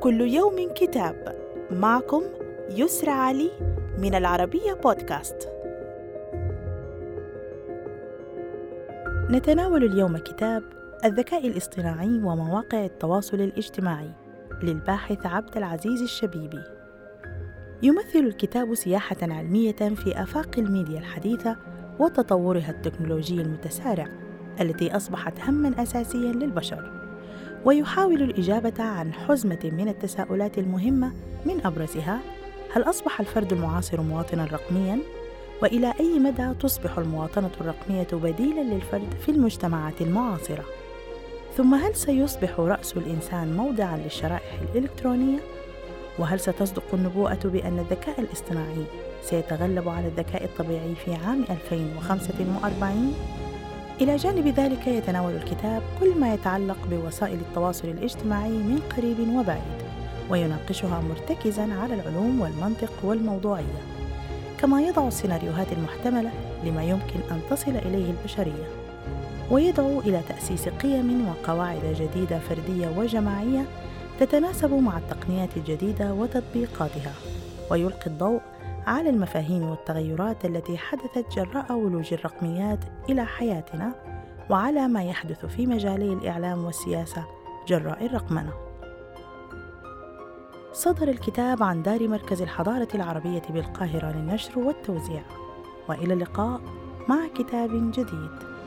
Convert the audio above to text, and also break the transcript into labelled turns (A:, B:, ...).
A: كل يوم كتاب. معكم يسرى علي من العربية بودكاست. نتناول اليوم كتاب الذكاء الاصطناعي ومواقع التواصل الاجتماعي للباحث عبد العزيز الشبيبي. يمثل الكتاب سياحة علمية في آفاق الميديا الحديثة وتطورها التكنولوجي المتسارع التي أصبحت هما أساسيا للبشر. ويحاول الإجابة عن حزمة من التساؤلات المهمة من أبرزها هل أصبح الفرد المعاصر مواطنا رقميا؟ وإلى أي مدى تصبح المواطنة الرقمية بديلا للفرد في المجتمعات المعاصرة؟ ثم هل سيصبح رأس الإنسان موضعا للشرائح الإلكترونية؟ وهل ستصدق النبوءة بأن الذكاء الاصطناعي سيتغلب على الذكاء الطبيعي في عام 2045 إلى جانب ذلك يتناول الكتاب كل ما يتعلق بوسائل التواصل الاجتماعي من قريب وبعيد ويناقشها مرتكزا على العلوم والمنطق والموضوعية كما يضع السيناريوهات المحتملة لما يمكن أن تصل إليه البشرية ويدعو إلى تأسيس قيم وقواعد جديدة فردية وجماعية تتناسب مع التقنيات الجديدة وتطبيقاتها ويلقي الضوء على المفاهيم والتغيرات التي حدثت جراء ولوج الرقميات إلى حياتنا وعلى ما يحدث في مجالي الإعلام والسياسة جراء الرقمنة. صدر الكتاب عن دار مركز الحضارة العربية بالقاهرة للنشر والتوزيع. وإلى اللقاء مع كتاب جديد.